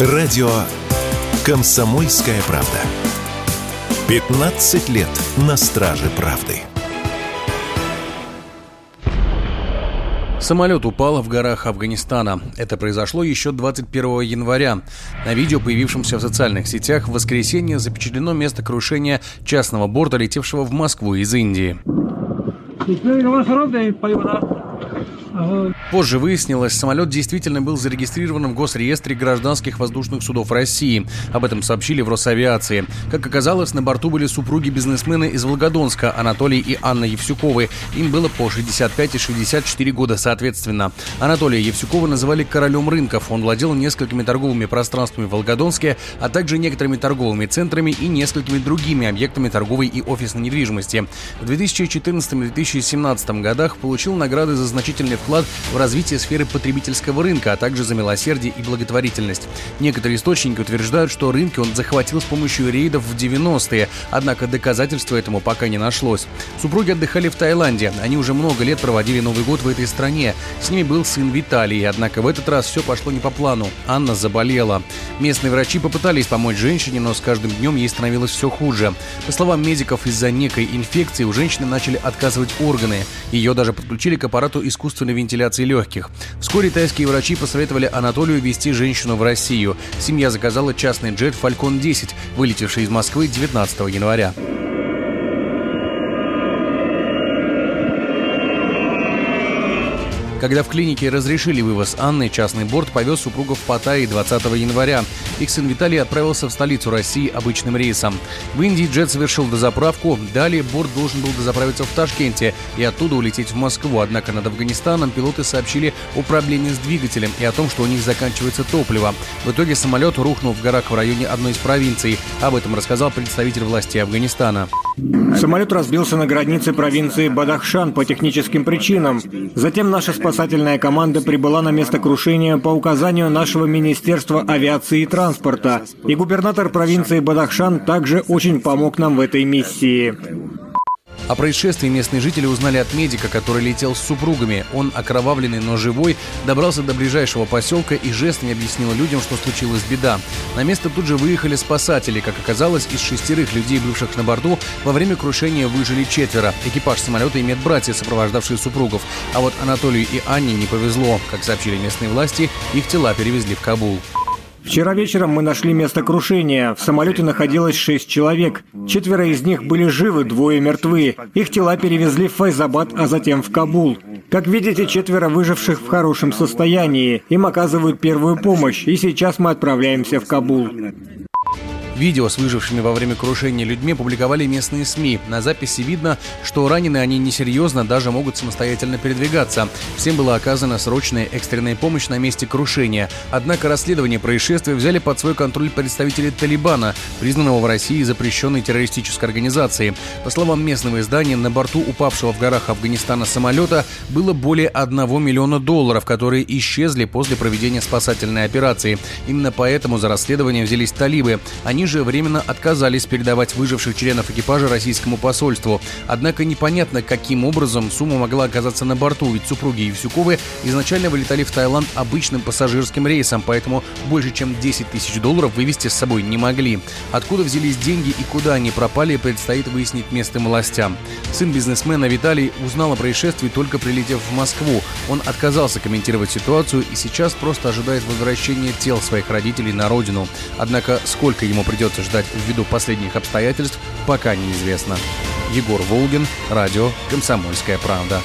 Радио «Комсомольская правда». 15 лет на страже правды. Самолет упал в горах Афганистана. Это произошло еще 21 января. На видео, появившемся в социальных сетях, в воскресенье запечатлено место крушения частного борта, летевшего в Москву из Индии. Позже выяснилось, самолет действительно был зарегистрирован в Госреестре гражданских воздушных судов России. Об этом сообщили в Росавиации. Как оказалось, на борту были супруги бизнесмены из Волгодонска, Анатолий и Анна Евсюковы. Им было по 65 и 64 года соответственно. Анатолия Евсюкова называли королем рынков. Он владел несколькими торговыми пространствами в Волгодонске, а также некоторыми торговыми центрами и несколькими другими объектами торговой и офисной недвижимости. В 2014-2017 годах получил награды за значительный вклад в развитие сферы потребительского рынка, а также за милосердие и благотворительность. Некоторые источники утверждают, что рынки он захватил с помощью рейдов в 90-е, однако доказательства этому пока не нашлось. Супруги отдыхали в Таиланде. Они уже много лет проводили Новый год в этой стране. С ними был сын Виталий, однако в этот раз все пошло не по плану. Анна заболела. Местные врачи попытались помочь женщине, но с каждым днем ей становилось все хуже. По словам медиков, из-за некой инфекции у женщины начали отказывать органы. Ее даже подключили к аппарату искусственной вентиляции легких. Вскоре тайские врачи посоветовали Анатолию вести женщину в Россию. Семья заказала частный джет «Фалькон 10», вылетевший из Москвы 19 января. Когда в клинике разрешили вывоз Анны, частный борт повез супругов в Паттайи 20 января. Их сын Виталий отправился в столицу России обычным рейсом. В Индии джет совершил дозаправку. Далее борт должен был дозаправиться в Ташкенте и оттуда улететь в Москву. Однако над Афганистаном пилоты сообщили о проблеме с двигателем и о том, что у них заканчивается топливо. В итоге самолет рухнул в горах в районе одной из провинций. Об этом рассказал представитель власти Афганистана. Самолет разбился на границе провинции Бадахшан по техническим причинам. Затем наша спасательная команда прибыла на место крушения по указанию нашего Министерства авиации и транспорта. И губернатор провинции Бадахшан также очень помог нам в этой миссии. О происшествии местные жители узнали от медика, который летел с супругами. Он, окровавленный, но живой, добрался до ближайшего поселка и жестами объяснил людям, что случилась беда. На место тут же выехали спасатели. Как оказалось, из шестерых людей, бывших на борту, во время крушения выжили четверо. Экипаж самолета имеет братья, сопровождавшие супругов. А вот Анатолию и Анне не повезло. Как сообщили местные власти, их тела перевезли в Кабул. Вчера вечером мы нашли место крушения. В самолете находилось шесть человек. Четверо из них были живы, двое мертвы. Их тела перевезли в Файзабад, а затем в Кабул. Как видите, четверо выживших в хорошем состоянии. Им оказывают первую помощь, и сейчас мы отправляемся в Кабул. Видео с выжившими во время крушения людьми публиковали местные СМИ. На записи видно, что ранены они несерьезно, даже могут самостоятельно передвигаться. Всем была оказана срочная экстренная помощь на месте крушения. Однако расследование происшествия взяли под свой контроль представители Талибана, признанного в России запрещенной террористической организацией. По словам местного издания, на борту упавшего в горах Афганистана самолета было более 1 миллиона долларов, которые исчезли после проведения спасательной операции. Именно поэтому за расследование взялись талибы. Они же временно отказались передавать выживших членов экипажа российскому посольству. Однако непонятно, каким образом сумма могла оказаться на борту, ведь супруги Евсюковы изначально вылетали в Таиланд обычным пассажирским рейсом, поэтому больше чем 10 тысяч долларов вывести с собой не могли. Откуда взялись деньги и куда они пропали, предстоит выяснить местным властям. Сын бизнесмена Виталий узнал о происшествии только прилетев в Москву. Он отказался комментировать ситуацию и сейчас просто ожидает возвращения тел своих родителей на родину. Однако сколько ему придется ждать ввиду последних обстоятельств, пока неизвестно. Егор Волгин, радио «Комсомольская правда».